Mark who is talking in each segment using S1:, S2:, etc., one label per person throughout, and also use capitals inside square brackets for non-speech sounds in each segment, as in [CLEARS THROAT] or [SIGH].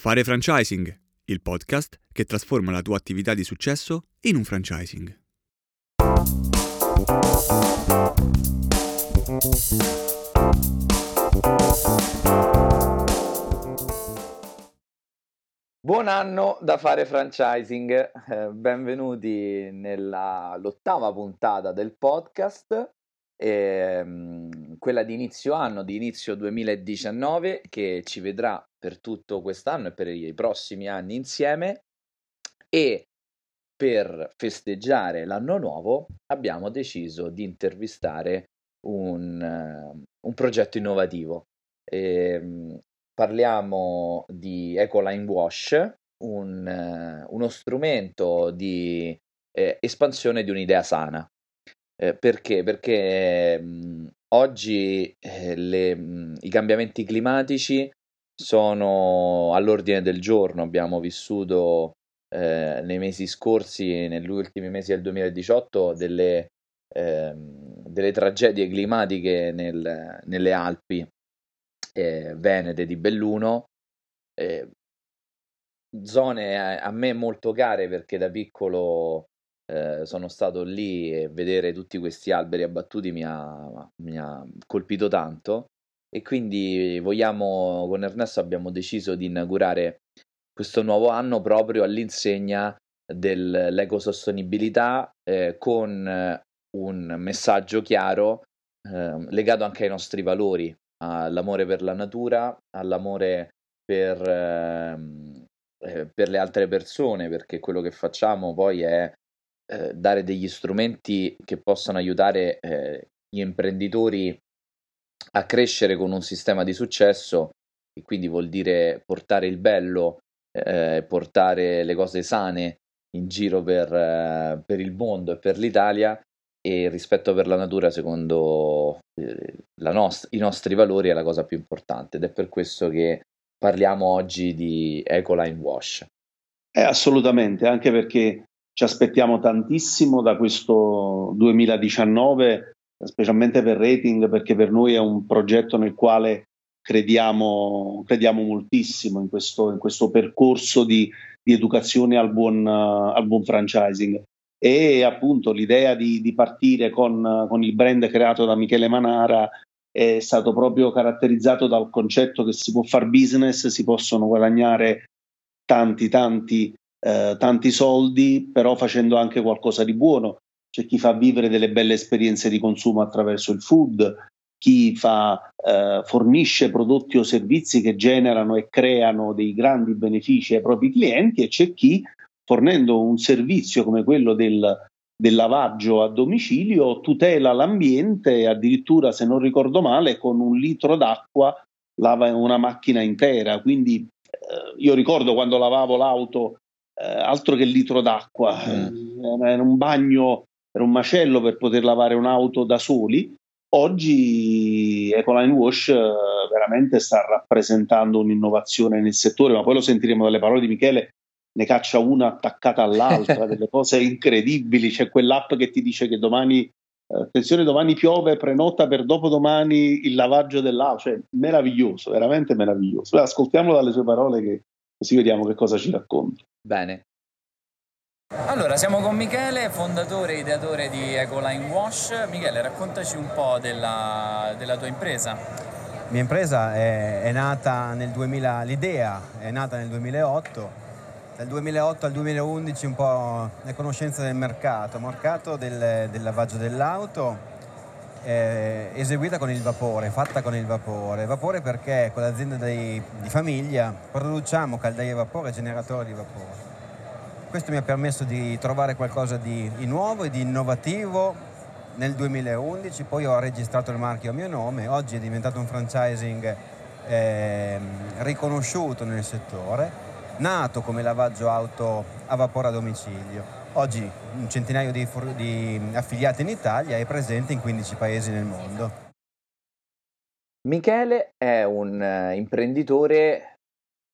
S1: Fare franchising, il podcast che trasforma la tua attività di successo in un franchising.
S2: Buon anno da fare franchising, eh, benvenuti nell'ottava puntata del podcast, ehm, quella di inizio anno, di inizio 2019, che ci vedrà per tutto quest'anno e per i prossimi anni insieme e per festeggiare l'anno nuovo abbiamo deciso di intervistare un, un progetto innovativo. E, parliamo di Ecoline Wash, un, uno strumento di eh, espansione di un'idea sana. Eh, perché? Perché mh, oggi eh, le, mh, i cambiamenti climatici sono all'ordine del giorno, abbiamo vissuto eh, nei mesi scorsi, negli ultimi mesi del 2018, delle, eh, delle tragedie climatiche nel, nelle Alpi eh, venete di Belluno, eh, zone a, a, me molto care perché da piccolo eh, sono stato lì e vedere tutti questi alberi abbattuti mi ha, mi ha colpito tanto. E quindi vogliamo, con Ernesto abbiamo deciso di inaugurare questo nuovo anno proprio all'insegna dell'ecosostenibilità eh, con un messaggio chiaro eh, legato anche ai nostri valori, all'amore per la natura, all'amore per, ehm, eh, per le altre persone, perché quello che facciamo poi è eh, dare degli strumenti che possano aiutare eh, gli imprenditori a crescere con un sistema di successo, e quindi vuol dire portare il bello, eh, portare le cose sane in giro per, eh, per il mondo e per l'Italia e rispetto per la natura secondo eh, nost- i nostri valori è la cosa più importante ed è per questo che parliamo oggi di Ecoline Wash.
S3: Eh, assolutamente, anche perché ci aspettiamo tantissimo da questo 2019 specialmente per rating, perché per noi è un progetto nel quale crediamo, crediamo moltissimo in questo, in questo percorso di, di, educazione al buon, uh, al buon, franchising. E appunto l'idea di, di partire con, con, il brand creato da Michele Manara è stato proprio caratterizzato dal concetto che si può fare business, si possono guadagnare tanti, tanti, eh, tanti soldi, però facendo anche qualcosa di buono. C'è chi fa vivere delle belle esperienze di consumo attraverso il food, chi fa, eh, fornisce prodotti o servizi che generano e creano dei grandi benefici ai propri clienti e c'è chi fornendo un servizio come quello del, del lavaggio a domicilio tutela l'ambiente addirittura se non ricordo male con un litro d'acqua lava una macchina intera. Quindi eh, io ricordo quando lavavo l'auto altro che litro d'acqua mm. era un bagno era un macello per poter lavare un'auto da soli. Oggi Ecoline Wash eh, veramente sta rappresentando un'innovazione nel settore, ma poi lo sentiremo dalle parole di Michele, ne caccia una attaccata all'altra, [LAUGHS] delle cose incredibili. C'è quell'app che ti dice che domani, eh, attenzione, domani piove, prenota per dopodomani il lavaggio dell'auto, cioè meraviglioso, veramente meraviglioso. Ascoltiamolo dalle sue parole che così vediamo che cosa ci racconta.
S2: Bene, allora, siamo con Michele, fondatore e ideatore di Ecoline Wash. Michele, raccontaci un po' della, della tua impresa.
S4: La mia impresa è, è, nata nel 2000, l'idea è nata nel 2008, dal 2008 al 2011 un po' la conoscenza del mercato, mercato del, del lavaggio dell'auto, eh, eseguita con il vapore, fatta con il vapore. Vapore perché con l'azienda di, di famiglia produciamo caldaie a vapore e generatori di vapore questo mi ha permesso di trovare qualcosa di, nuovo e di innovativo nel 2011, poi ho registrato il marchio a mio nome, oggi è diventato un franchising eh, riconosciuto nel settore, nato come lavaggio auto a vapore a domicilio. Oggi un centinaio di, di affiliati in Italia e presente in 15 paesi nel mondo.
S2: Michele è un uh, imprenditore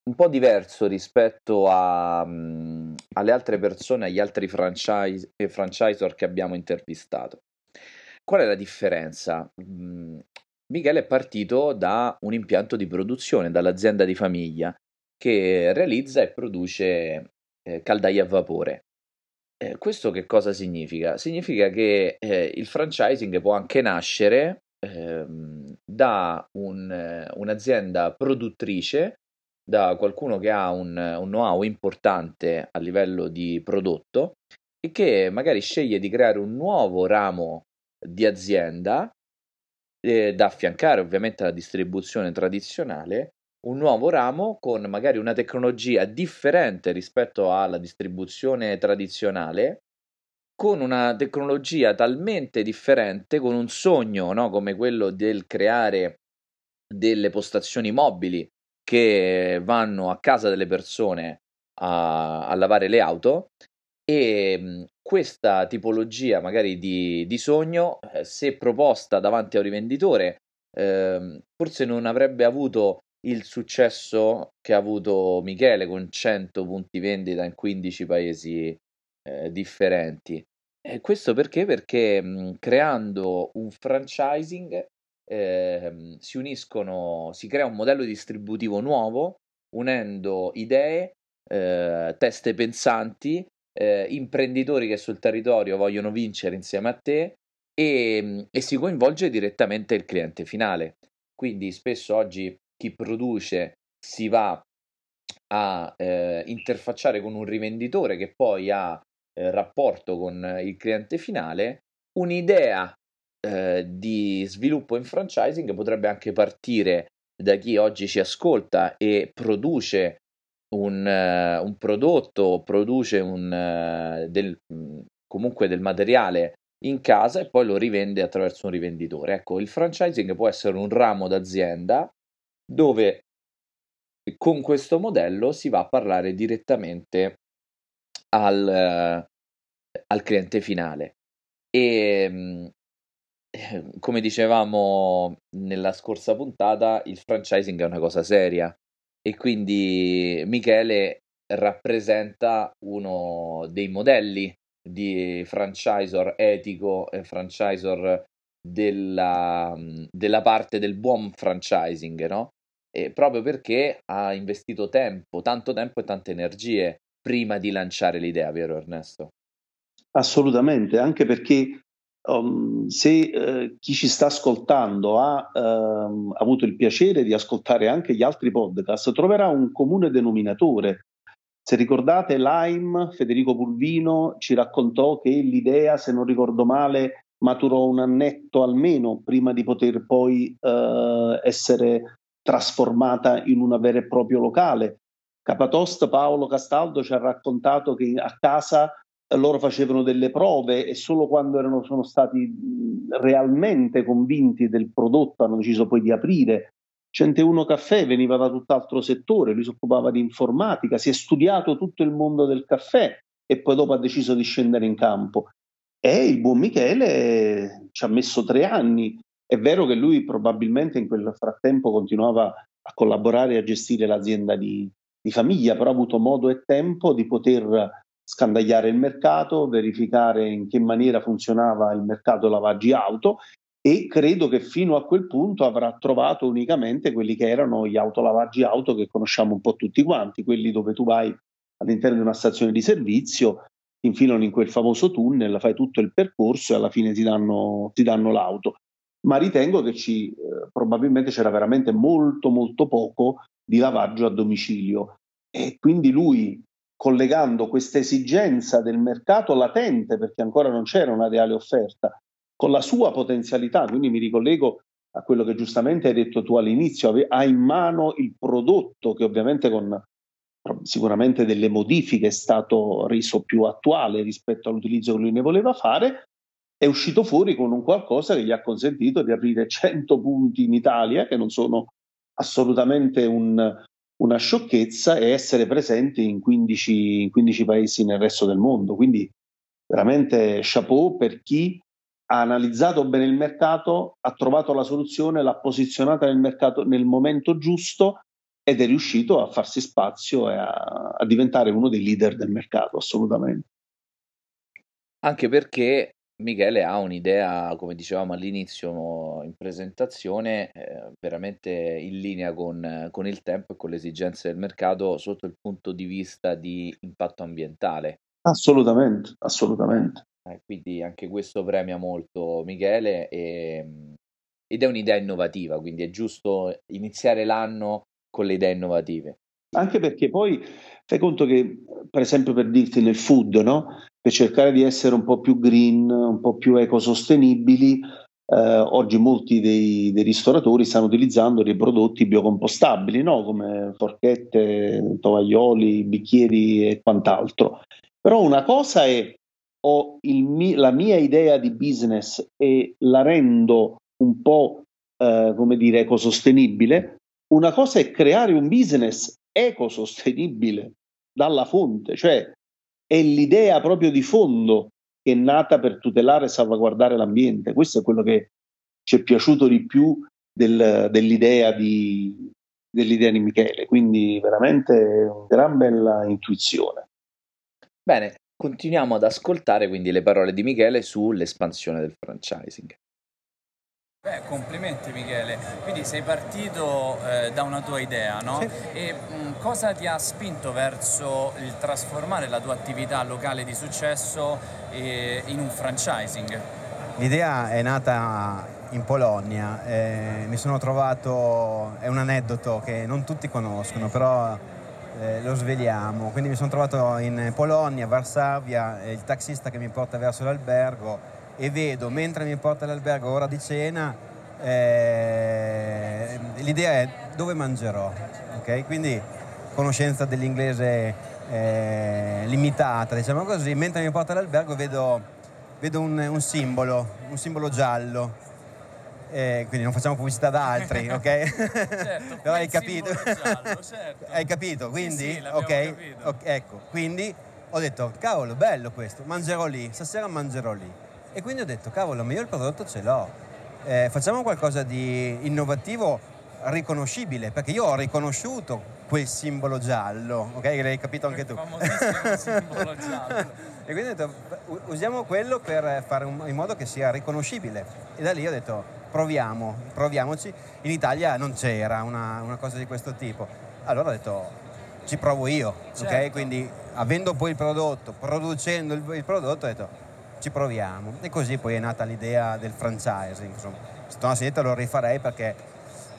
S2: un po' diverso rispetto a, um, alle altre persone, agli altri franchise, eh, franchisor che abbiamo intervistato. Qual è la differenza? Mm, Michele è partito da un impianto di produzione, dall'azienda di famiglia che realizza e produce eh, caldaie a vapore. Eh, questo che cosa significa? Significa che eh, il franchising può anche nascere ehm, da un, un'azienda produttrice, da qualcuno che ha un, un know-how importante a livello di prodotto e che magari sceglie di creare un nuovo ramo di azienda eh, da affiancare ovviamente alla distribuzione tradizionale, un nuovo ramo con magari una tecnologia differente rispetto alla distribuzione tradizionale, con una tecnologia talmente differente, con un sogno no? come quello del creare delle postazioni mobili che vanno a casa delle persone a, a lavare le auto e questa tipologia magari di, di sogno, eh, se proposta davanti a un rivenditore, eh, forse non avrebbe avuto il successo che ha avuto Michele con 100 punti vendita in 15 paesi eh, differenti. E questo perché? Perché mh, mhmm, creando un franchising eh, si uniscono, si crea un modello distributivo nuovo, unendo idee, eh, teste pensanti eh, imprenditori che sul territorio vogliono vincere insieme a te e, e si coinvolge direttamente il cliente finale. Quindi spesso oggi chi produce si va a eh, interfacciare con un rivenditore che poi ha eh, rapporto con il cliente finale, un'idea eh, di sviluppo in franchising potrebbe anche partire da chi oggi ci ascolta e produce un, uh, un prodotto, produce un, uh, del, mm, comunque del materiale in casa e poi lo rivende attraverso un rivenditore. Ecco, il franchising può essere un ramo d'azienda dove con questo modello si va a parlare direttamente al, uh, al cliente finale. E mm, come dicevamo nella scorsa puntata, il franchising è una cosa seria e quindi Michele rappresenta uno dei modelli di franchisor etico e franchisor della, della parte del buon franchising, no? E proprio perché ha investito tempo, tanto tempo e tante energie prima di lanciare l'idea, vero Ernesto?
S3: Assolutamente, anche perché Um, se uh, chi ci sta ascoltando ha uh, avuto il piacere di ascoltare anche gli altri podcast, troverà un comune denominatore. Se ricordate, Lime, Federico Pulvino ci raccontò che l'idea, se non ricordo male, maturò un annetto almeno prima di poter poi uh, essere trasformata in una vera e propria locale. Capatost Paolo Castaldo ci ha raccontato che a casa loro facevano delle prove e solo quando erano, sono stati realmente convinti del prodotto hanno deciso poi di aprire. 101 Caffè veniva da tutt'altro settore, lui si occupava di informatica, si è studiato tutto il mondo del caffè e poi dopo ha deciso di scendere in campo. E il buon Michele ci ha messo tre anni. È vero che lui probabilmente in quel frattempo continuava a collaborare e a gestire l'azienda di, di famiglia, però ha avuto modo e tempo di poter scandagliare il mercato, verificare in che maniera funzionava il mercato lavaggi auto e credo che fino a quel punto avrà trovato unicamente quelli che erano gli autolavaggi auto che conosciamo un po' tutti quanti, quelli dove tu vai all'interno di una stazione di servizio, infilano in quel famoso tunnel, fai tutto il percorso e alla fine ti danno, ti danno l'auto. Ma ritengo che ci, eh, probabilmente c'era veramente molto molto poco di lavaggio a domicilio e quindi lui collegando questa esigenza del mercato latente, perché ancora non c'era una reale offerta, con la sua potenzialità, quindi mi ricollego a quello che giustamente hai detto tu all'inizio, ha in mano il prodotto che ovviamente con sicuramente delle modifiche è stato reso più attuale rispetto all'utilizzo che lui ne voleva fare, è uscito fuori con un qualcosa che gli ha consentito di aprire 100 punti in Italia, che non sono assolutamente un, una sciocchezza e essere presenti in 15, in 15 paesi nel resto del mondo. Quindi veramente chapeau per chi ha analizzato bene il mercato, ha trovato la soluzione, l'ha posizionata nel mercato nel momento giusto ed è riuscito a farsi spazio e a, a diventare uno dei leader del mercato, assolutamente.
S2: Anche perché Michele ha un'idea, come dicevamo all'inizio in presentazione, eh, veramente in linea con, con il tempo e con le esigenze del mercato sotto il punto di vista di impatto ambientale.
S3: Assolutamente, assolutamente.
S2: Eh, quindi anche questo premia molto Michele e, ed è un'idea innovativa, quindi è giusto iniziare l'anno con le idee innovative.
S3: Anche perché poi fai conto che, per esempio, per dirti nel food, no? per cercare di essere un po' più green, un po' più ecosostenibili, eh, oggi molti dei, dei, ristoratori stanno utilizzando dei prodotti biocompostabili, no? come forchette, tovaglioli, bicchieri e quant'altro. Però una cosa è ho il, la mia idea di business e la rendo un po' eh, come dire ecosostenibile, una cosa è creare un business ecosostenibile dalla fonte, cioè è l'idea proprio di fondo che è nata per tutelare e salvaguardare l'ambiente. Questo è quello che ci è piaciuto di più del, dell'idea, di, dell'idea di Michele, quindi veramente una gran bella intuizione.
S2: Bene, continuiamo ad ascoltare quindi le parole di Michele sull'espansione del franchising.
S5: Beh, complimenti Michele, quindi sei partito eh, da una tua idea, no? Sì. E mh, mm, cosa ti ha spinto verso il trasformare la tua attività locale di successo eh, in un franchising?
S4: L'idea è nata in Polonia, eh, mi sono trovato, è un aneddoto che non tutti conoscono, però eh, lo sveliamo, quindi mi sono trovato in Polonia, a Varsavia, il taxista che mi porta verso l'albergo e vedo mentre mi porta all'albergo ora di cena eh, l'idea è dove mangerò ok quindi conoscenza dell'inglese eh, limitata diciamo così mentre mi porta all'albergo vedo, vedo un, un, simbolo un simbolo giallo eh, quindi non facciamo pubblicità da altri, [LAUGHS] ok?
S5: certo, Però
S4: hai capito?
S5: Giallo, certo. [LAUGHS]
S4: hai capito? Quindi,
S5: sì, sì,
S4: okay,
S5: capito.
S4: ok, ecco, quindi ho detto, cavolo, bello questo, mangerò lì, stasera mangerò lì. E quindi ho detto, cavolo, ma io il prodotto ce l'ho. Eh, facciamo qualcosa di innovativo, riconoscibile, perché io ho riconosciuto quel simbolo giallo, ok? L'hai capito anche tu.
S5: famosissimo [LAUGHS] simbolo giallo.
S4: e quindi ho detto, usiamo quello per fare un, in modo che sia riconoscibile. E da lì ho detto, proviamo, proviamoci. In Italia non c'era una, una cosa di questo tipo. Allora ho detto, ci provo io, certo. ok? Quindi avendo poi il prodotto, producendo il, il prodotto, ho detto ci proviamo. E così poi è nata l'idea del franchising. Insomma, se tornassi indietro lo rifarei perché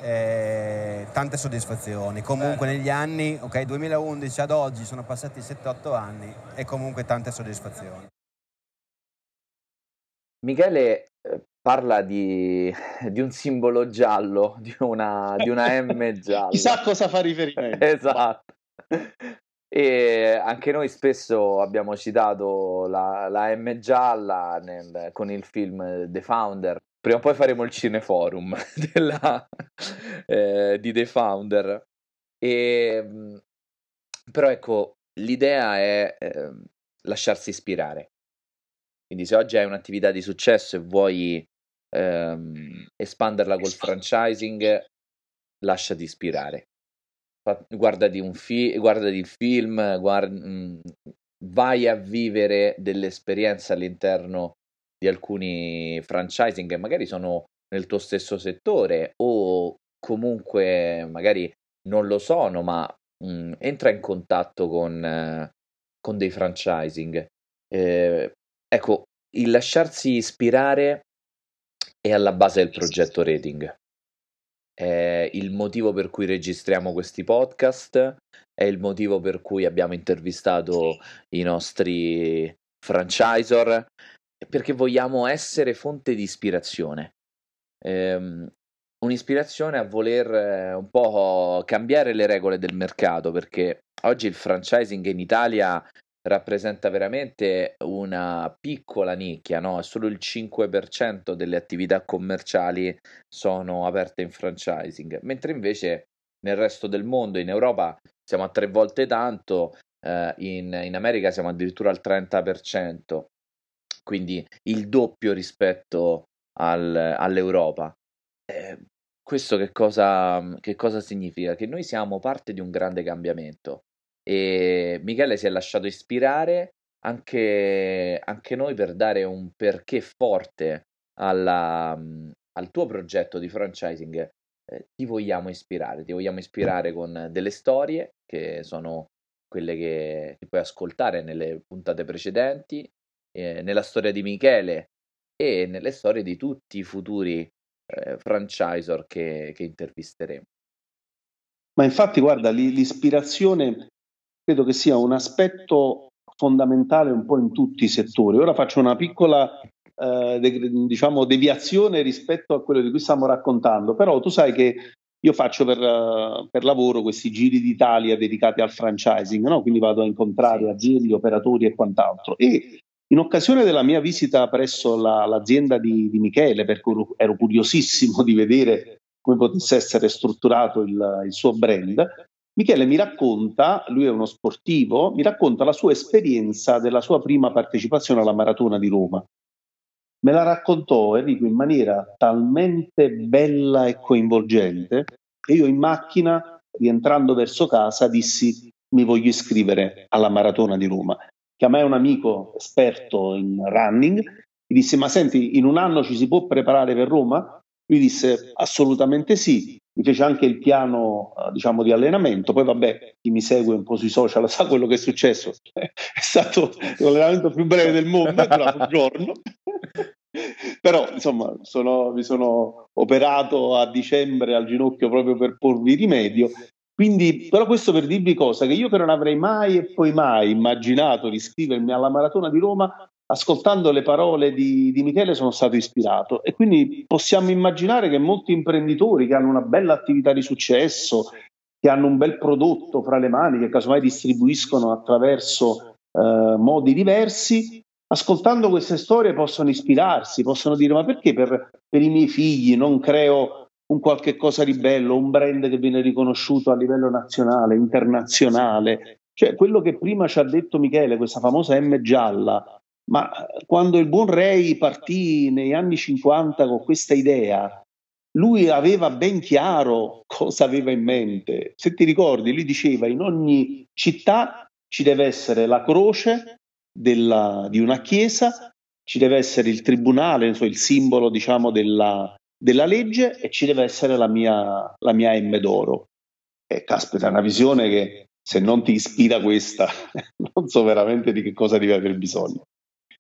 S4: eh, tante soddisfazioni. Comunque Bello. negli anni, ok, 2011 ad oggi sono passati 7-8 anni e comunque tante soddisfazioni.
S2: Michele eh, parla di, di, un simbolo giallo, di una, di una M [LAUGHS] gialla.
S3: Chissà cosa fa riferimento.
S2: esatto. E anche noi spesso abbiamo citato la, la M gialla nel, con il film The Founder. Prima o poi faremo il cineforum [LAUGHS] della, eh, di The Founder. E, però ecco, l'idea è eh, lasciarsi ispirare. Quindi se oggi hai un'attività di successo e vuoi ehm, espanderla col franchising, lasciati ispirare guardati, un fi- guardati il film, guard- mh, vai a vivere delle esperienze all'interno di alcuni franchising che magari sono nel tuo stesso settore o comunque magari non lo sono, ma mh, entra in contatto con, eh, con dei franchising. Eh, ecco, il lasciarsi ispirare è alla base del progetto rating è il motivo per cui registriamo questi podcast, è il motivo per cui abbiamo intervistato i nostri franchisor, perché vogliamo essere fonte di ispirazione. Ehm, un'ispirazione a voler eh, un po' cambiare le regole del mercato, perché oggi il franchising in Italia rappresenta veramente una piccola nicchia, no? Solo il 5% delle attività commerciali sono aperte in franchising, mentre invece nel resto del mondo, in Europa, siamo a tre volte tanto, eh, in, in America siamo addirittura al 30%, quindi il doppio rispetto al, all'Europa. Eh, questo che cosa, che cosa significa? Che noi siamo parte di un grande cambiamento e Michele si è lasciato ispirare, anche, anche noi per dare un perché forte alla, al tuo progetto di franchising eh, ti vogliamo ispirare, ti vogliamo ispirare con delle storie che sono quelle che, che puoi ascoltare nelle puntate precedenti, eh, nella storia di Michele e nelle storie di tutti i futuri eh, franchisor che, che intervisteremo.
S3: Ma infatti, guarda, l'ispirazione credo che sia un aspetto fondamentale un po' in tutti i settori. Ora faccio una piccola eh, de- diciamo deviazione rispetto a quello di cui stiamo raccontando, però tu sai che io faccio per, uh, per lavoro questi giri d'Italia dedicati al franchising, no? quindi vado a incontrare aziende, operatori e quant'altro. E in occasione della mia visita presso la, l'azienda di, di, Michele, perché ero curiosissimo di vedere come potesse essere strutturato il, il suo brand, Michele mi racconta, lui è uno sportivo, mi racconta la sua esperienza della sua prima partecipazione alla maratona di Roma. Me la raccontò Enrico in maniera talmente bella e coinvolgente che io in macchina, rientrando verso casa, dissi mi voglio iscrivere alla maratona di Roma. Chiamai un amico esperto in running, gli disse ma senti, in un anno ci si può preparare per Roma? Lui disse assolutamente sì, mi fece anche il piano eh, diciamo di allenamento, poi vabbè chi mi segue un po' sui social [LAUGHS] sa quello che è successo, è stato l'allenamento più breve del mondo, è durato un giorno. [LAUGHS] Però insomma sono, mi sono operato a dicembre al ginocchio proprio per porvi rimedio. Quindi, però questo per dirvi cosa, che io che non avrei mai e poi mai immaginato di iscrivermi alla Maratona di Roma, ascoltando le parole di, di, Michele sono stato ispirato e quindi possiamo immaginare che molti imprenditori che hanno una bella attività di successo, che hanno un bel prodotto fra le mani, che casomai distribuiscono attraverso eh, modi diversi, ascoltando queste storie possono ispirarsi, possono dire ma perché per, per i miei figli non creo un qualche cosa di bello, un brand che viene riconosciuto a livello nazionale, internazionale. Cioè, quello che prima ci ha detto Michele, questa famosa M gialla, ma quando il buon Ray partì negli anni 50 con questa idea, lui aveva ben chiaro cosa aveva in mente. Se ti ricordi, lui diceva in ogni città ci deve essere la croce della, di una chiesa, ci deve essere il tribunale, il simbolo diciamo, della, della, legge e ci deve essere la mia, la mia M d'oro. E caspita, è una visione che se non ti ispira questa, [LAUGHS] non so veramente di che cosa devi aver bisogno.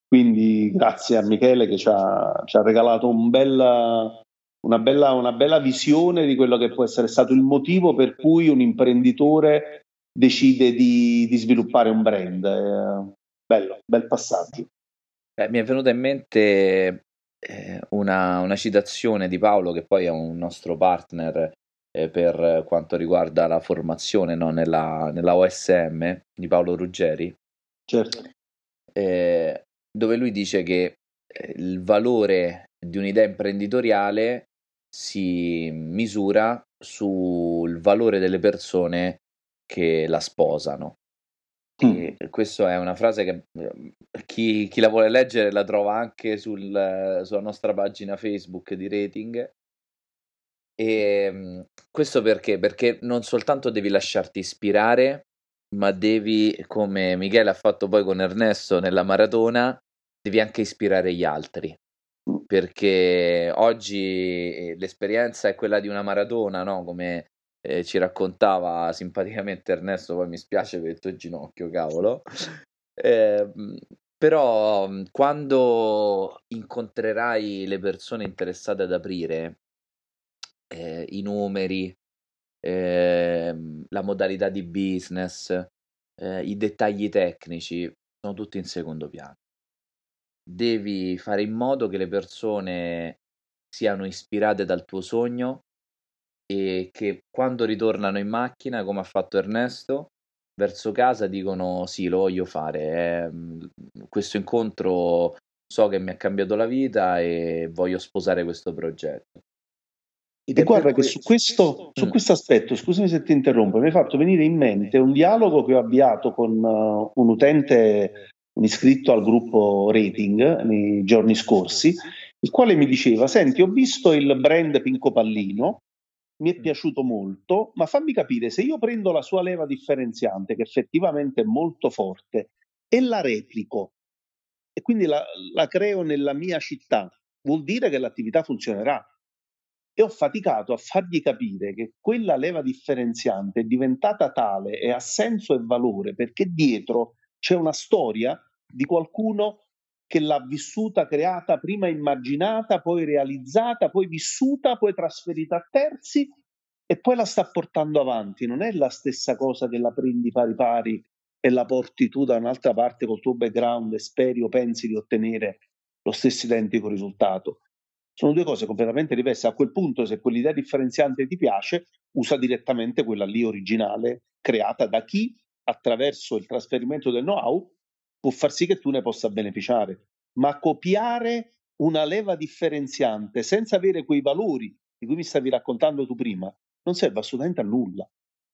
S3: Quindi grazie a Michele che ci ha, ci ha regalato un bella, una, bella, una bella visione di quello che può essere stato il motivo per cui un imprenditore decide di, di sviluppare un brand. Eh, bello, bel passaggio.
S2: Eh, mi è venuta in mente eh, una, una, citazione di Paolo, che poi è un nostro partner eh, per quanto riguarda la formazione no? nella, nella, OSM, di Paolo Ruggeri.
S3: Certo.
S2: Eh, dove lui dice che eh, il valore di un'idea imprenditoriale si misura sul valore delle persone che la sposano. Mm. questa è una frase che ehm, chi, chi, la vuole leggere la trova anche sul, sulla nostra pagina Facebook di rating. E ehm, questo perché? Perché non soltanto devi lasciarti ispirare, ma devi, come Michele ha fatto poi con Ernesto nella maratona, devi anche ispirare gli altri. Mm. Perché oggi eh, l'esperienza è quella di una maratona, no? Come eh, ci raccontava simpaticamente Ernesto, poi mi spiace per il tuo ginocchio, cavolo. Eh, però quando incontrerai le persone interessate ad aprire eh, i numeri, eh, la modalità di business, eh, i dettagli tecnici, sono tutti in secondo piano. Devi fare in modo che le persone siano ispirate dal tuo sogno e che quando ritornano in macchina, come ha fatto Ernesto, verso casa dicono sì, lo voglio fare. Eh, questo incontro so che mi ha cambiato la vita e voglio sposare questo progetto.
S3: Ed e guarda che su questo, su mm. questo, aspetto, scusami se ti interrompo, mi hai fatto venire in mente un dialogo che ho avviato con uh, un utente, un iscritto al gruppo Rating nei giorni scorsi, il quale mi diceva, senti, ho visto il brand Pinco Pallino mi è piaciuto molto, ma fammi capire, se io prendo la sua leva differenziante, che effettivamente è molto forte, e la replico e quindi la, la creo nella mia città, vuol dire che l'attività funzionerà. E ho faticato a fargli capire che quella leva differenziante è diventata tale e ha senso e valore perché dietro c'è una storia di qualcuno che l'ha vissuta, creata, prima immaginata, poi realizzata, poi vissuta, poi trasferita a terzi e poi la sta portando avanti. Non è la stessa cosa che la prendi pari pari e la porti tu da un'altra parte col tuo background e speri o pensi di ottenere lo stesso identico risultato. Sono due cose completamente diverse. A quel punto, se quell'idea differenziante ti piace, usa direttamente quella lì originale creata da chi, attraverso il trasferimento del know-how, può far sì che tu ne possa beneficiare. Ma copiare una leva differenziante senza avere quei valori di cui mi stavi raccontando tu prima, non serve assolutamente a nulla.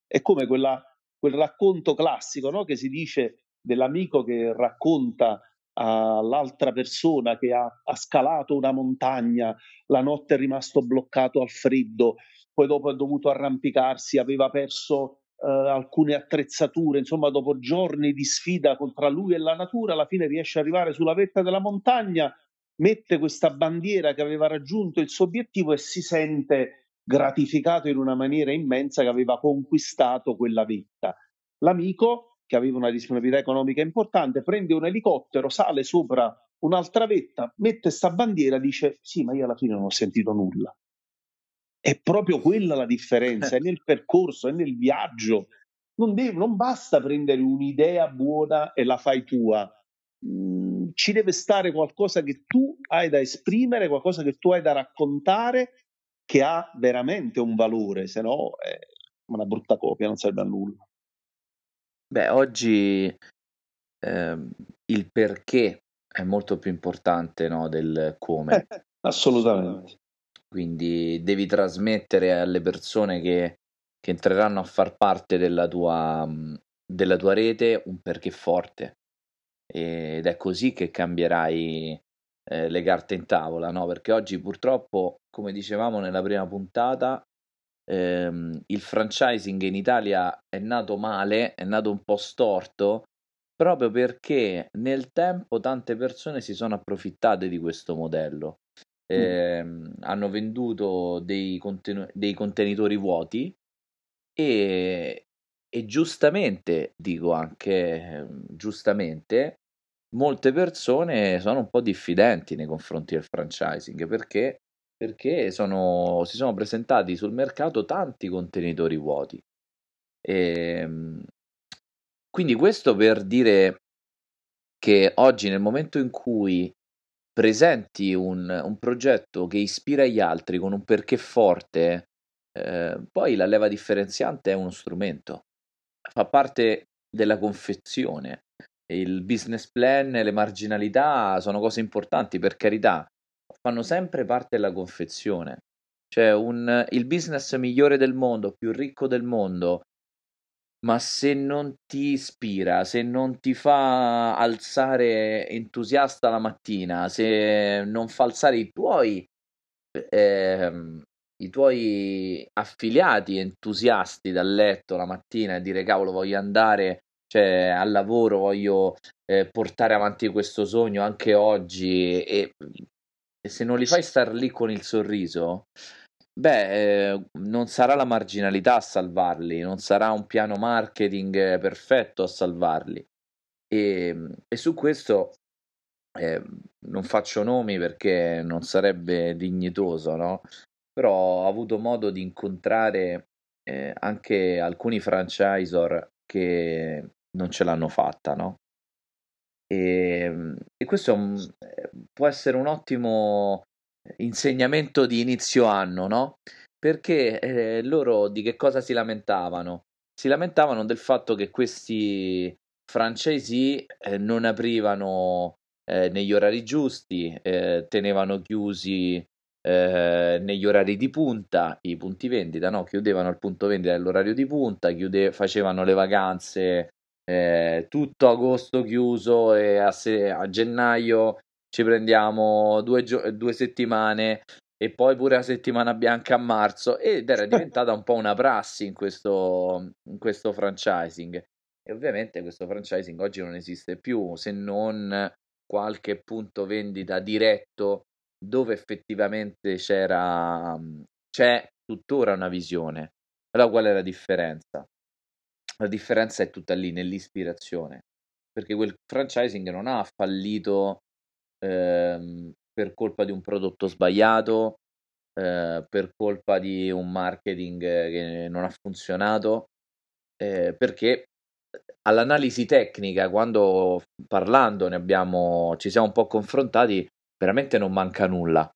S3: È come quella, quel racconto classico no? che si dice dell'amico che racconta all'altra persona che ha, ha, scalato una montagna, la notte è rimasto bloccato al freddo, poi dopo è dovuto arrampicarsi, aveva perso eh, alcune attrezzature, insomma dopo giorni di sfida contra lui e la natura, alla fine riesce ad arrivare sulla vetta della montagna, mette questa bandiera che aveva raggiunto il suo obiettivo e si sente gratificato in una maniera immensa che aveva conquistato quella vetta. L'amico, che aveva una disponibilità economica importante, prende un elicottero, sale sopra un'altra vetta, mette sta bandiera, dice sì, ma io alla fine non ho sentito nulla. È proprio quella la differenza, è [LAUGHS] nel percorso, è nel viaggio. Non, deve, non basta prendere un'idea buona e la fai tua. Mm, ci deve stare qualcosa che tu hai da esprimere, qualcosa che tu hai da raccontare che ha veramente un valore, se no è una brutta copia, non serve a nulla.
S2: Beh, oggi eh, il perché è molto più importante no, del come.
S3: Eh, assolutamente.
S2: Quindi devi trasmettere alle persone che, che entreranno a far parte della tua, della tua rete un perché forte. Ed è così che cambierai eh, le carte in tavola, no? Perché oggi purtroppo, come dicevamo nella prima puntata, ehm, il franchising in Italia è nato male, è nato un po' storto, proprio perché nel tempo tante persone si sono approfittate di questo modello. Eh, mm. hanno venduto dei, contenu- dei contenitori vuoti e, e giustamente, dico anche giustamente, molte persone sono un po' diffidenti nei confronti del franchising perché, perché sono, si sono presentati sul mercato tanti contenitori vuoti. E, ehm, quindi questo per dire che oggi nel momento in cui presenti un, un progetto che ispira gli altri con un perché forte, eh, poi la leva differenziante è uno strumento, fa parte della confezione il business plan, le marginalità sono cose importanti, per carità, fanno sempre parte della confezione. Cioè, un, il business migliore del mondo, più ricco del mondo, ma se non ti ispira, se non ti fa alzare entusiasta la mattina, se non fa alzare i tuoi, eh, i tuoi affiliati entusiasti dal letto la mattina e dire cavolo voglio andare cioè al lavoro voglio eh, portare avanti questo sogno anche oggi e, e, se non li fai star lì con il sorriso, beh, eh, non sarà la marginalità a salvarli, non sarà un piano marketing perfetto a salvarli. E, e su questo eh, non faccio nomi perché non sarebbe dignitoso, no? Però ho avuto modo di incontrare eh, anche alcuni franchisor che non ce l'hanno fatta, no? E, ehm, e questo un, eh, può essere un ottimo insegnamento di inizio anno, no? Perché eh, loro di che cosa si lamentavano? Si lamentavano del fatto che questi francesi eh, non aprivano eh, negli orari giusti, eh, tenevano chiusi eh, negli orari di punta, i punti vendita, no? chiudevano il punto vendita nell'orario di punta, chiude- facevano le vacanze eh, tutto agosto chiuso e a, se- a gennaio ci prendiamo due, gio- due settimane e poi pure la settimana bianca a marzo ed era [LAUGHS] diventata un po' una prassi in questo, in questo franchising. E ovviamente questo franchising oggi non esiste più se non qualche punto vendita diretto dove effettivamente c'era, c'è tuttora una visione. Allora qual è la differenza? La differenza è tutta lì, nell'ispirazione, perché quel franchising non ha fallito ehm, per colpa di un prodotto sbagliato, eh, per colpa di un marketing che non ha funzionato, eh, perché all'analisi tecnica, quando parlando ne abbiamo, ci siamo un po' confrontati, veramente non manca nulla.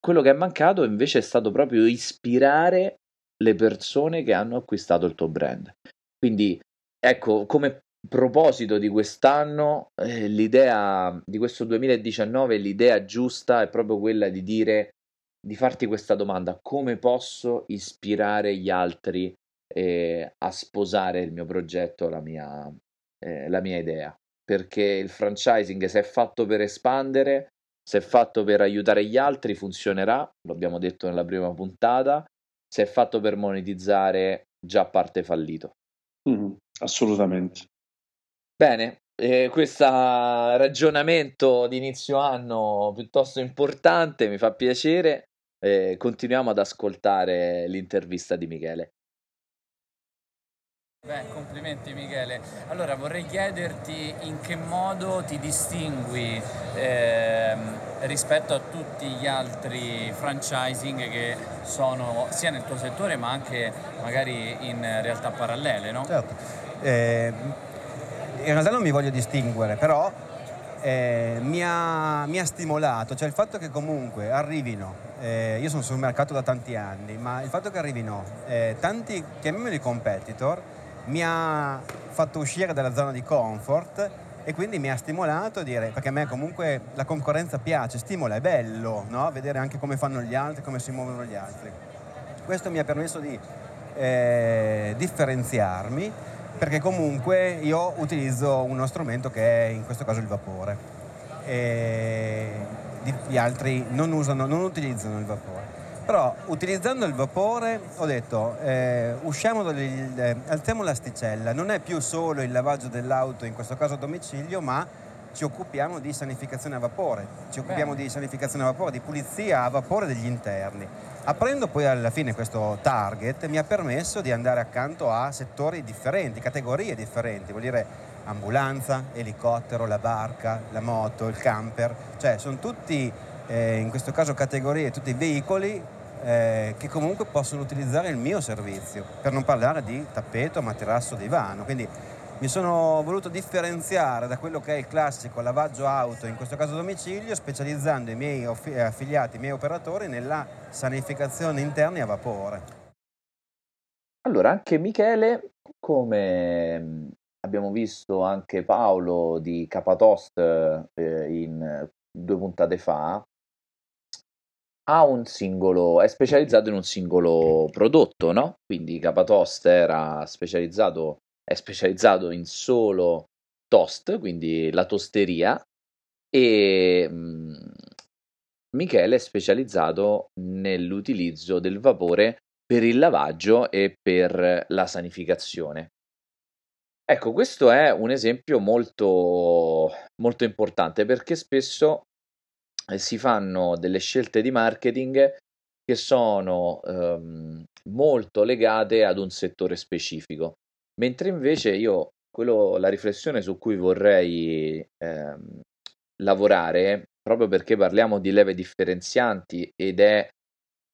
S2: Quello che è mancato invece è stato proprio ispirare le persone che hanno acquistato il tuo brand. Quindi, ecco, come proposito di quest'anno, eh, l'idea di questo 2019, l'idea giusta è proprio quella di dire, di farti questa domanda, come posso ispirare gli altri eh, a sposare il mio progetto, la mia, eh, la mia idea? Perché il franchising, se è fatto per espandere, se è fatto per aiutare gli altri, funzionerà, lo abbiamo detto nella prima puntata, se è fatto per monetizzare, già parte fallito.
S3: Mm, assolutamente.
S2: Bene, eh, questo ragionamento di inizio anno piuttosto importante, mi fa piacere. Eh, continuiamo ad ascoltare l'intervista di Michele.
S5: Beh, complimenti Michele. Allora vorrei chiederti in che modo ti distingui eh, rispetto a tutti gli altri franchising che sono sia nel tuo settore ma anche magari in realtà parallele, no?
S4: Certo. Eh, in realtà non mi voglio distinguere, però eh, mi, ha, mi, ha, stimolato, cioè il fatto che comunque arrivino, eh, io sono sul mercato da tanti anni, ma il fatto che arrivino eh, tanti, chiamiamoli competitor, mi ha fatto uscire dalla zona di comfort e quindi mi ha stimolato a dire, perché a me comunque la concorrenza piace, stimola, è bello, no? vedere anche come fanno gli altri, come si muovono gli altri. Questo mi ha permesso di eh, differenziarmi perché comunque io utilizzo uno strumento che è in questo caso il vapore e gli altri non, usano, non utilizzano il vapore. Però utilizzando il vapore ho detto eh, usciamo dagli, eh, alziamo l'asticella, non è più solo il lavaggio dell'auto, in questo caso a domicilio, ma ci occupiamo di sanificazione a vapore, ci occupiamo Bene. di sanificazione a vapore, di pulizia a vapore degli interni. Aprendo poi alla fine questo target mi ha permesso di andare accanto a settori differenti, categorie differenti, vuol dire ambulanza, elicottero, la barca, la moto, il camper, cioè sono tutti eh, in questo caso categorie, tutti veicoli eh, che comunque possono utilizzare il mio servizio, per non parlare di tappeto, materasso, divano. Quindi mi sono voluto differenziare da quello che è il classico lavaggio auto, in questo caso domicilio, specializzando i miei affiliati, i miei operatori nella sanificazione interna a vapore.
S2: Allora, anche Michele, come mm, abbiamo visto anche Paolo di Capatost eh, in due puntate fa, ha un singolo, è specializzato in un singolo prodotto, no? Quindi Capatost era specializzato, è specializzato in solo toast, quindi la tosteria, e mh, mm, Michele è specializzato nell'utilizzo del vapore per il lavaggio e per la sanificazione. Ecco, questo è un esempio molto, molto importante perché spesso si fanno delle scelte di marketing che sono ehm, molto legate ad un settore specifico, mentre invece io quello, la riflessione su cui vorrei ehm, lavorare, proprio perché parliamo di leve differenzianti ed è,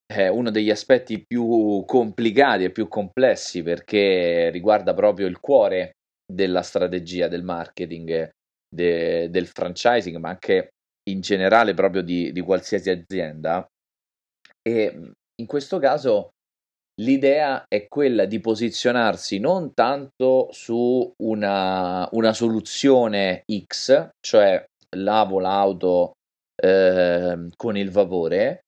S2: è uno degli aspetti più complicati e più complessi perché riguarda proprio il cuore della strategia del marketing, de, del franchising, ma anche in generale proprio di, di qualsiasi azienda. E in questo caso l'idea è quella di posizionarsi non tanto su una, una soluzione X, cioè lavo l'auto eh, con il vapore,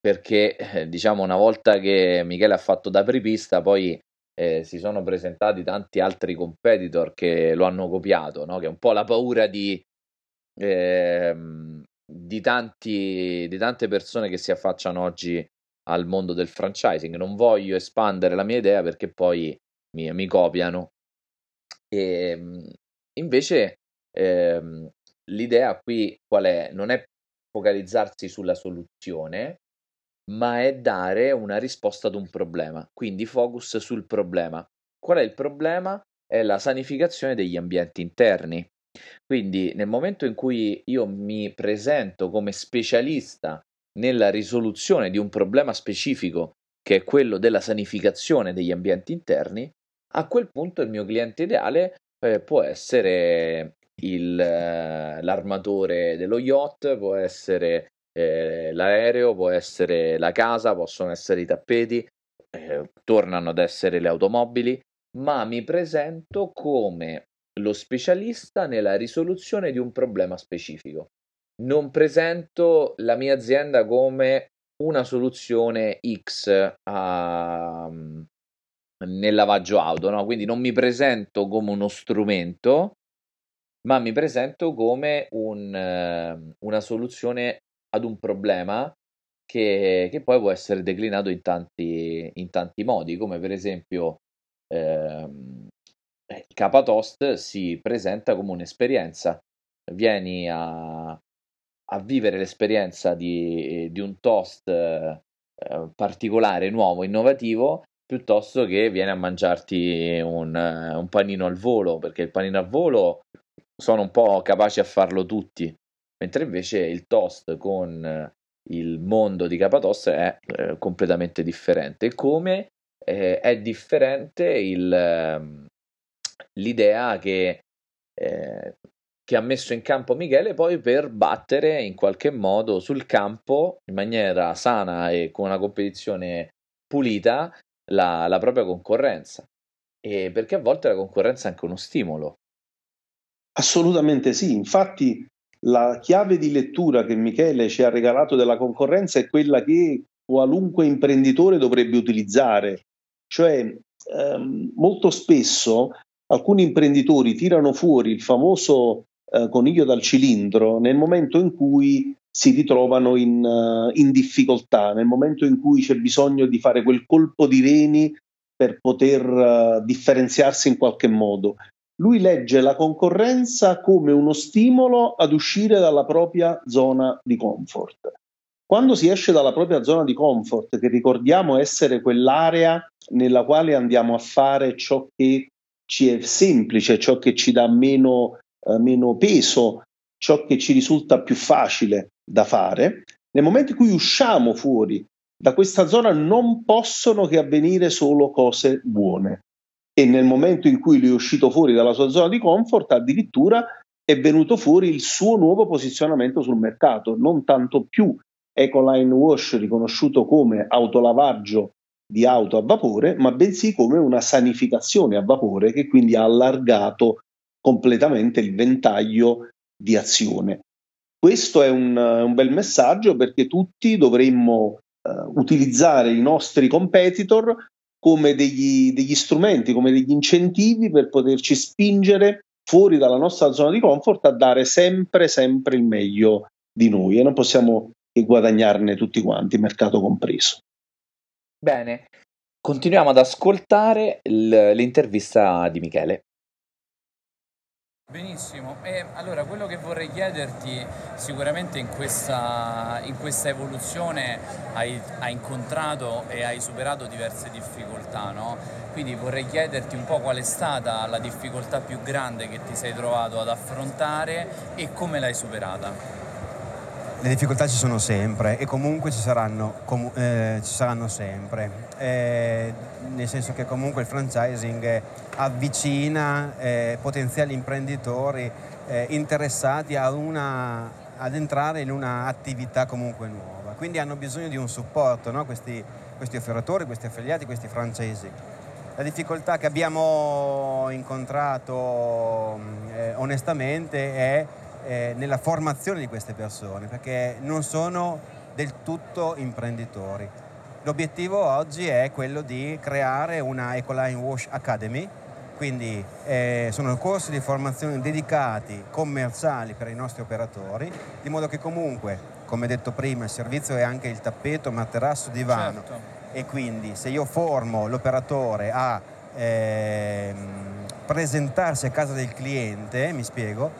S2: perché eh, diciamo una volta che Michele ha fatto da apripista poi eh, si sono presentati tanti altri competitor che lo hanno copiato, no? che è un po' la paura di, eh, di, tanti, di tante persone che si affacciano oggi al mondo del franchising. Non voglio espandere la mia idea perché poi mi, mi copiano. E ehm, invece ehm, l'idea qui qual è? Non è focalizzarsi sulla soluzione, ma è dare una risposta ad un problema. Quindi focus sul problema. Qual è il problema? È la sanificazione degli ambienti interni. Quindi nel momento in cui io mi presento come specialista nella risoluzione di un problema specifico, che è quello della sanificazione degli ambienti interni, a quel punto il mio cliente ideale eh, può essere il, eh, l'armatore dello yacht, può essere eh, l'aereo, può essere la casa, possono essere i tappeti, eh, tornano ad essere le automobili, ma mi presento come lo specialista nella risoluzione di un problema specifico. Non presento la mia azienda come una soluzione X a, nel lavaggio auto, no? quindi non mi presento come uno strumento, ma mi presento come un, una soluzione ad un problema che, che, poi può essere declinato in tanti, in tanti modi, come per esempio ehm, il Capatost si presenta come un'esperienza. Vieni a, a vivere l'esperienza di, di un toast eh, particolare, nuovo, innovativo, piuttosto che vieni a mangiarti un, un panino al volo, perché il panino al volo sono un po' capaci a farlo tutti, mentre invece il toast con il mondo di Capatost è eh, completamente differente. Come eh, è differente il, ehm, l'idea che, eh, che ha messo in campo Michele poi per battere in qualche modo sul campo in maniera sana e con una competizione pulita la, la propria concorrenza. E perché a volte la concorrenza è anche uno stimolo.
S3: Assolutamente sì, infatti la chiave di lettura che Michele ci ha regalato della concorrenza è quella che qualunque imprenditore dovrebbe utilizzare, cioè ehm, molto spesso alcuni imprenditori tirano fuori il famoso eh, coniglio dal cilindro nel momento in cui si ritrovano in, uh, in, difficoltà, nel momento in cui c'è bisogno di fare quel colpo di reni per poter uh, differenziarsi in qualche modo. Lui legge la concorrenza come uno stimolo ad uscire dalla propria zona di comfort. Quando si esce dalla propria zona di comfort, che ricordiamo essere quell'area nella quale andiamo a fare ciò che ci è semplice, ciò che ci dà meno, eh, meno peso, ciò che ci risulta più facile da fare, nel momento in cui usciamo fuori da questa zona non possono che avvenire solo cose buone. E nel momento in cui lui è uscito fuori dalla sua zona di comfort, addirittura è venuto fuori il suo nuovo posizionamento sul mercato, non tanto più Ecoline Wash riconosciuto come autolavaggio di auto a vapore, ma bensì come una sanificazione a vapore che quindi ha allargato completamente il ventaglio di azione. Questo è un, un bel messaggio perché tutti dovremmo uh, utilizzare i nostri competitor come degli, degli strumenti, come degli incentivi per poterci spingere fuori dalla nostra zona di comfort a dare sempre, sempre il meglio di noi e non possiamo che guadagnarne tutti quanti, mercato compreso.
S2: Bene, continuiamo ad ascoltare l- l'intervista di Michele.
S5: Benissimo, e allora quello che vorrei chiederti sicuramente in questa, in questa evoluzione hai, hai, incontrato e hai superato diverse difficoltà, no? Quindi vorrei chiederti un po' qual è stata la difficoltà più grande che ti sei trovato ad affrontare e come l'hai superata.
S4: Le difficoltà ci sono sempre e comunque ci saranno, com- eh, ci saranno sempre, eh, nel senso che comunque il franchising avvicina eh, potenziali imprenditori eh, interessati una, ad entrare in un'attività comunque nuova, quindi hanno bisogno di un supporto, no? questi, questi operatori, questi affiliati, questi francesi. La difficoltà che abbiamo incontrato eh, onestamente è eh, nella formazione di queste persone, perché non sono del tutto imprenditori. L'obiettivo oggi è quello di creare una Ecoline Wash Academy, quindi eh, sono corsi di formazione dedicati, commerciali per i nostri operatori, di modo che comunque, come detto prima, il servizio è anche il tappeto, materasso, divano. Certo. E quindi se io formo l'operatore a... Ehm, presentarsi a casa del cliente, mi spiego,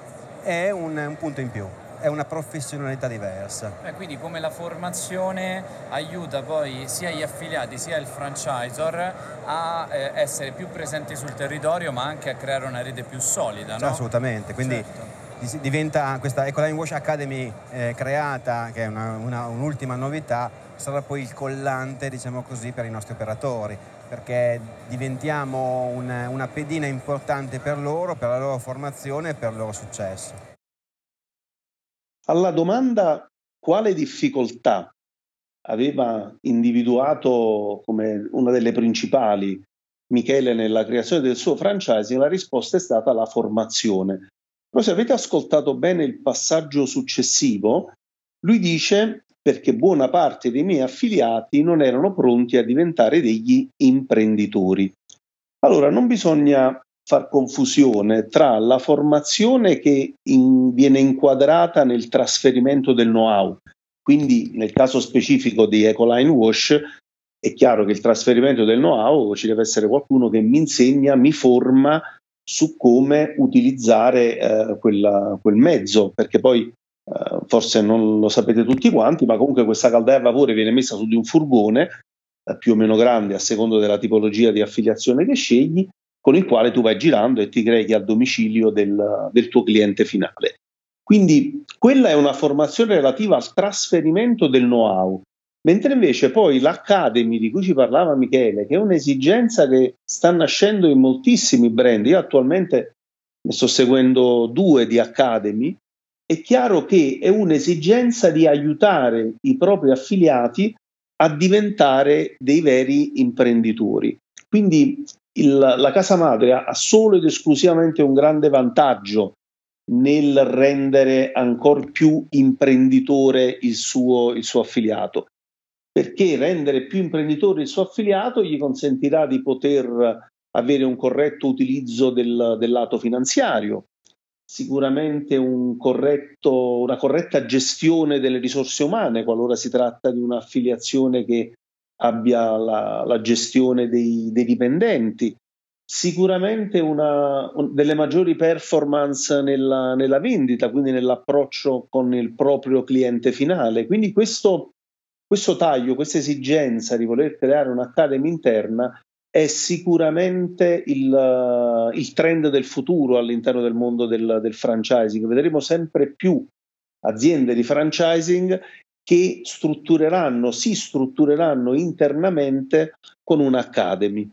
S4: è un, un punto in più è una professionalità diversa.
S5: Eh, quindi come la formazione aiuta poi sia gli affiliati sia il franchisor a eh, essere più presenti sul territorio ma anche a creare una rete più solida. No?
S4: Assolutamente, quindi certo. diventa questa Ecoline Wash Academy eh, creata, che è una, una, un'ultima novità, sarà poi il collante diciamo così, per i nostri operatori perché diventiamo una, una pedina importante per loro, per la loro formazione e per il loro successo.
S3: Alla domanda quale difficoltà aveva individuato come una delle principali Michele nella creazione del suo franchising, la risposta è stata la formazione. Però se avete ascoltato bene il passaggio successivo, lui dice perché buona parte dei miei affiliati non erano pronti a diventare degli imprenditori. Allora, non bisogna far confusione tra la formazione che in, viene inquadrata nel trasferimento del know-how, quindi nel caso specifico di Ecoline Wash è chiaro che il trasferimento del know-how ci deve essere qualcuno che mi insegna, mi forma su come utilizzare eh, quella, quel mezzo, perché poi eh, forse non lo sapete tutti quanti, ma comunque questa caldaia a vapore viene messa su di un furgone eh, più o meno grande a seconda della tipologia di affiliazione che scegli con il quale tu vai girando e ti crei al domicilio del, del tuo cliente finale. Quindi quella è una formazione relativa al trasferimento del know-how, mentre invece poi l'Academy di cui ci parlava Michele, che è un'esigenza che sta nascendo in moltissimi brand, io attualmente ne sto seguendo due di Academy, è chiaro che è un'esigenza di aiutare i propri affiliati a diventare dei veri imprenditori. Quindi il, la casa madre ha solo ed esclusivamente un grande vantaggio nel rendere ancora più imprenditore il suo, il suo affiliato, perché rendere più imprenditore il suo affiliato gli consentirà di poter avere un corretto utilizzo del, del lato finanziario, sicuramente un corretto, una corretta gestione delle risorse umane qualora si tratta di un'affiliazione che abbia la, la gestione dei, dei, dipendenti, sicuramente una un, delle maggiori performance nella, nella, vendita, quindi nell'approccio con il proprio cliente finale. Quindi questo, questo taglio, questa esigenza di voler creare un'academy interna è sicuramente il, il, trend del futuro all'interno del mondo del, del franchising. Vedremo sempre più aziende di franchising che struttureranno, si struttureranno internamente con un'academy.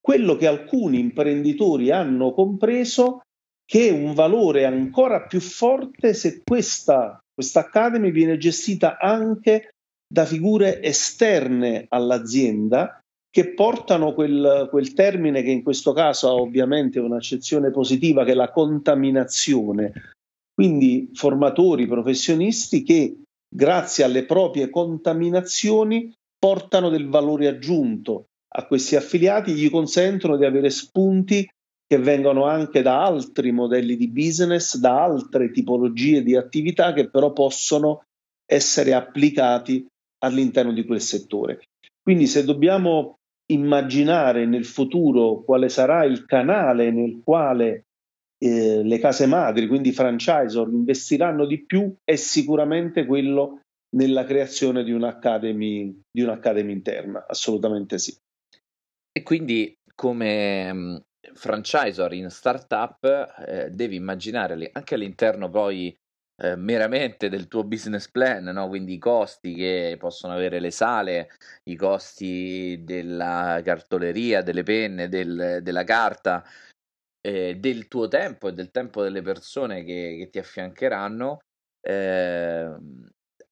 S3: Quello che alcuni imprenditori hanno compreso che è un valore ancora più forte se questa, questa academy viene gestita anche da figure esterne all'azienda che portano quel, quel, termine che in questo caso ha ovviamente un'accezione positiva che è la contaminazione. Quindi formatori, professionisti che grazie alle proprie contaminazioni portano del valore aggiunto a questi affiliati, gli consentono di avere spunti che vengono anche da altri modelli di business, da altre tipologie di attività che però possono essere applicati all'interno di quel settore. Quindi se dobbiamo immaginare nel futuro quale sarà il canale nel quale eh, le case madri, quindi i franchisor, investiranno di più è sicuramente quello nella creazione di un'academy, di un'academy interna, assolutamente sì.
S2: E quindi come mm, franchisor in startup eh, devi immaginare anche all'interno poi eh, meramente del tuo business plan, no? quindi i costi che possono avere le sale, i costi della cartoleria, delle penne, del, della carta, eh, del tuo tempo e del tempo delle persone che, che ti affiancheranno, eh,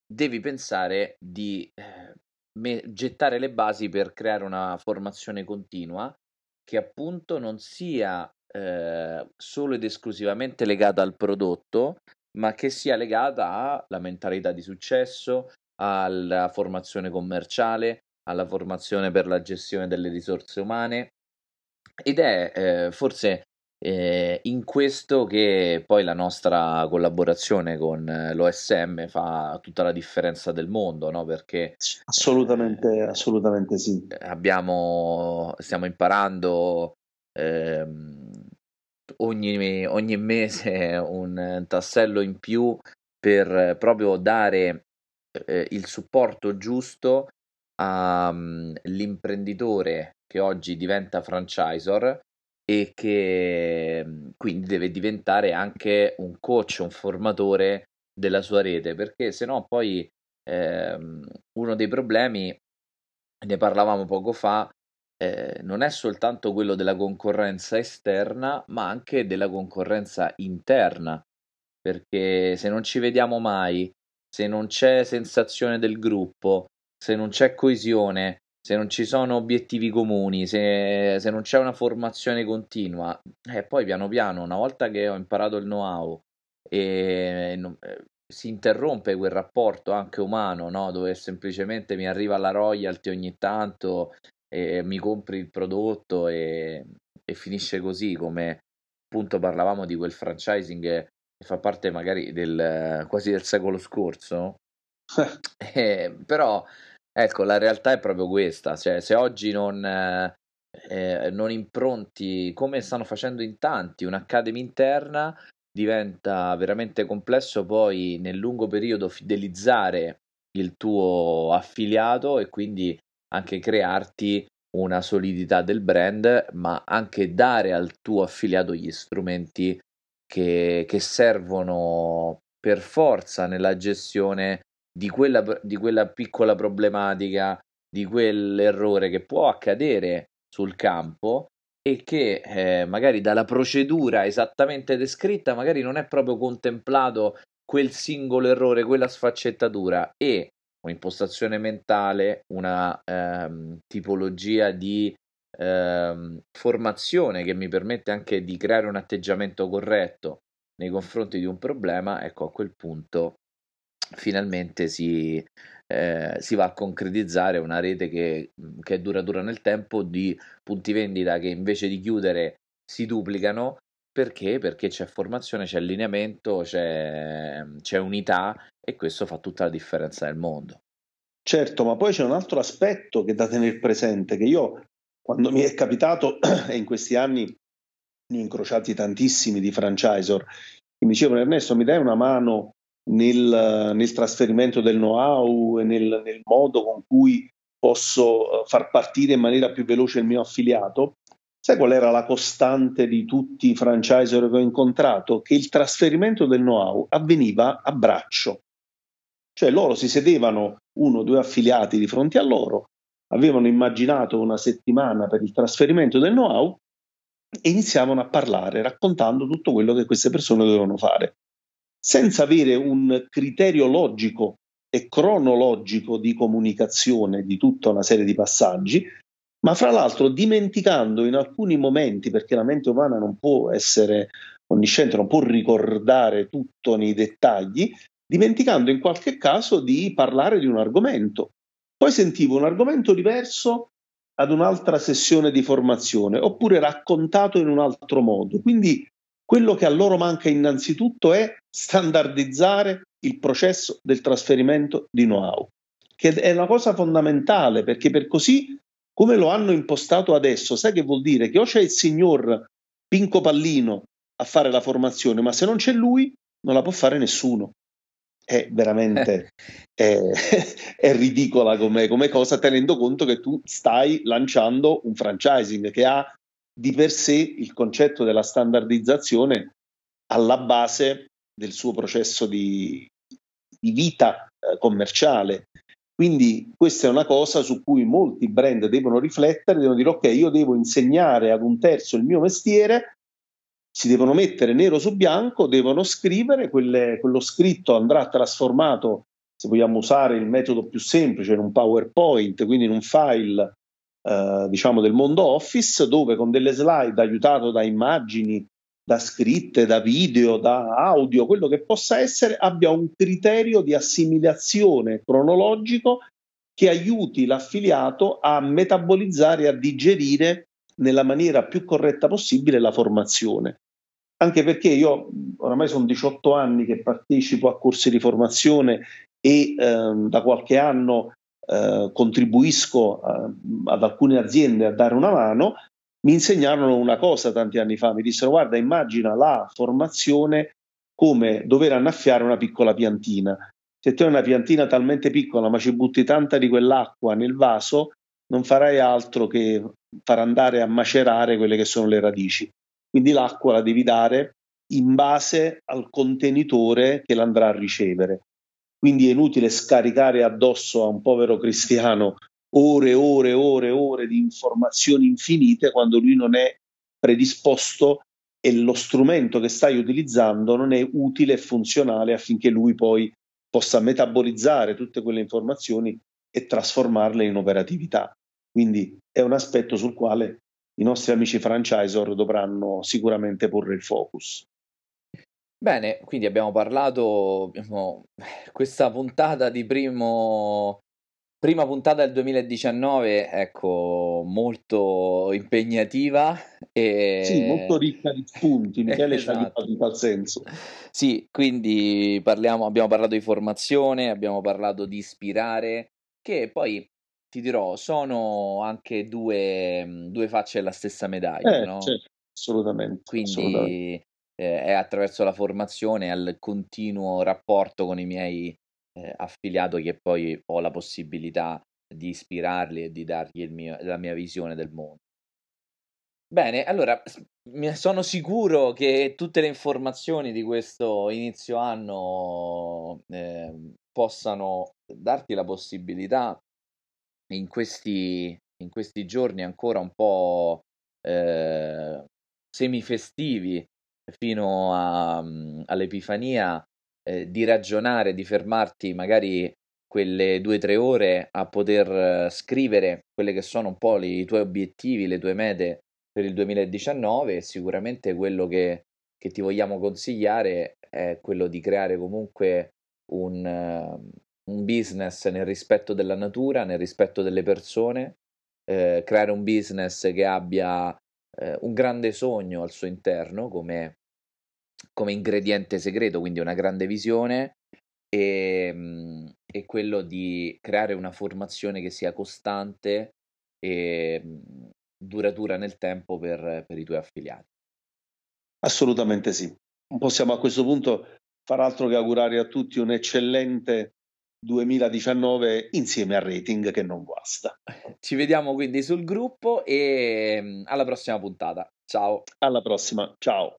S2: devi pensare di eh, me- gettare le basi per creare una formazione continua che appunto non sia eh, solo ed esclusivamente legata al prodotto, ma che sia legata alla mentalità di successo, alla formazione commerciale, alla formazione per la gestione delle risorse umane. Ed è eh, forse eh, in questo che poi la nostra collaborazione con l'OSM fa tutta la differenza del mondo, no? Perché
S3: assolutamente, eh, assolutamente sì.
S2: Abbiamo, stiamo imparando ehm, ogni, ogni mese un tassello in più per proprio dare eh, il supporto giusto all'imprenditore mm, che oggi diventa franchisor e che mm, quindi deve diventare anche un coach, un formatore della sua rete, perché se no poi ehm, uno dei problemi, ne parlavamo poco fa, eh, non è soltanto quello della concorrenza esterna, ma anche della concorrenza interna, perché se non ci vediamo mai, se non c'è sensazione del gruppo, se non c'è coesione, se non ci sono obiettivi comuni, se, se non c'è una formazione continua, e eh, poi piano piano, una volta che ho imparato il know-how e non, eh, si interrompe quel rapporto anche umano, no? dove semplicemente mi arriva la royalty ogni tanto e mi compri il prodotto e, e finisce così, come appunto parlavamo di quel franchising che fa parte magari del quasi del secolo scorso. [LAUGHS] eh, però ecco, la realtà è proprio questa, cioè se oggi non, eh, non impronti come stanno facendo in tanti un'academy interna, diventa veramente complesso poi nel lungo periodo fidelizzare il tuo affiliato e quindi anche crearti una solidità del brand, ma anche dare al tuo affiliato gli strumenti che, che servono per forza nella gestione di quella, di quella piccola problematica, di quell'errore che può accadere sul campo e che eh, magari dalla procedura esattamente descritta magari non è proprio contemplato quel singolo errore, quella sfaccettatura e un'impostazione mentale, una ehm, tipologia di ehm, formazione che mi permette anche di creare un atteggiamento corretto nei confronti di un problema, ecco a quel punto finalmente si, eh, si va a concretizzare una rete che, che, è duratura nel tempo di punti vendita che invece di chiudere si duplicano perché? Perché c'è formazione, c'è allineamento, c'è, c'è unità e questo fa tutta la differenza nel mondo.
S3: Certo, ma poi c'è un altro aspetto che da tenere presente, che io quando mi è capitato, [CLEARS THROAT] e in questi anni ne ho incrociati tantissimi di franchisor, che mi dicevano Ernesto mi dai una mano nel, nel trasferimento del know-how e nel, nel, modo con cui posso eh, far partire in maniera più veloce il mio affiliato. Sai qual era la costante di tutti i franchisor che ho incontrato? Che il trasferimento del know-how avveniva a braccio. Cioè loro si sedevano uno o due affiliati di fronte a loro, avevano immaginato una settimana per il trasferimento del know-how e iniziavano a parlare raccontando tutto quello che queste persone dovevano fare senza avere un criterio logico e cronologico di comunicazione di tutta una serie di passaggi, ma fra l'altro dimenticando in alcuni momenti, perché la mente umana non può essere onnisciente, non può ricordare tutto nei dettagli, dimenticando in qualche caso di parlare di un argomento. Poi sentivo un argomento diverso ad un'altra sessione di formazione, oppure raccontato in un altro modo. Quindi quello che a loro manca innanzitutto è standardizzare il processo del trasferimento di know-how, che è una cosa fondamentale perché per così come lo hanno impostato adesso, sai che vuol dire? Che o c'è il signor Pinco Pallino a fare la formazione, ma se non c'è lui non la può fare nessuno. È veramente è, [LAUGHS] è ridicola come, come cosa, tenendo conto che tu stai lanciando un franchising che ha di per sé il concetto della standardizzazione alla base del suo processo di, di vita eh, commerciale. Quindi questa è una cosa su cui molti brand devono riflettere, devono dire ok, io devo insegnare ad un terzo il mio mestiere, si devono mettere nero su bianco, devono scrivere, quelle, quello scritto andrà trasformato, se vogliamo usare il metodo più semplice, in un PowerPoint, quindi in un file eh, diciamo del mondo Office, dove con delle slide aiutato da immagini, da scritte, da video, da audio, quello che possa essere, abbia un criterio di assimilazione cronologico che aiuti l'affiliato a metabolizzare, a digerire nella maniera più corretta possibile la formazione. Anche perché io oramai sono 18 anni che partecipo a corsi di formazione e eh, da qualche anno eh, contribuisco a, ad alcune aziende a dare una mano mi insegnarono una cosa tanti anni fa, mi dissero guarda immagina la formazione come dover annaffiare una piccola piantina. Se tu hai una piantina talmente piccola ma ci butti tanta di quell'acqua nel vaso, non farai altro che far andare a macerare quelle che sono le radici. Quindi l'acqua la devi dare in base al contenitore che l'andrà a ricevere. Quindi è inutile scaricare addosso a un povero cristiano ore e ore e ore e ore di informazioni infinite quando lui non è predisposto e lo strumento che stai utilizzando non è utile e funzionale affinché lui poi possa metabolizzare tutte quelle informazioni e trasformarle in operatività. Quindi è un aspetto sul quale i nostri amici franchisor dovranno sicuramente porre il focus.
S2: Bene, quindi abbiamo parlato, abbiamo, questa puntata di primo, prima puntata del 2019, ecco, molto impegnativa.
S3: E... Sì, molto ricca di spunti, [LAUGHS] Michele esatto. ci ha esatto. in tal senso.
S2: Sì, quindi parliamo, abbiamo parlato di formazione, abbiamo parlato di ispirare, che poi ti dirò, sono anche due, due facce della stessa medaglia,
S3: eh,
S2: no?
S3: certo, assolutamente.
S2: Quindi
S3: assolutamente.
S2: Eh, è attraverso la formazione al continuo rapporto con i miei eh, affiliati che poi ho la possibilità di ispirarli e di dargli mio, la mia visione del mondo. Bene, allora sono sicuro che tutte le informazioni di questo inizio anno eh, possano darti la possibilità in questi, in questi giorni ancora un po' eh, semifestivi fino a, mm, all'Epifania eh, di ragionare, di fermarti magari quelle due o tre ore a poter scrivere quelle che sono un po' i tuoi obiettivi, le tue mete per il 2019 sicuramente quello che, che ti vogliamo consigliare è quello di creare comunque un, un business nel rispetto della natura, nel rispetto delle persone, eh, creare un business che abbia eh, un grande sogno al suo interno come, come, ingrediente segreto, quindi una grande visione e, mm, e, quello di creare una formazione che sia costante e mm, duratura nel tempo per, per i tuoi affiliati.
S3: Assolutamente sì. Possiamo a questo punto far altro che augurare a tutti un eccellente 2019 insieme al rating che non guasta.
S2: Ci vediamo quindi sul gruppo e mm, alla prossima puntata. Ciao.
S3: Alla prossima. Ciao.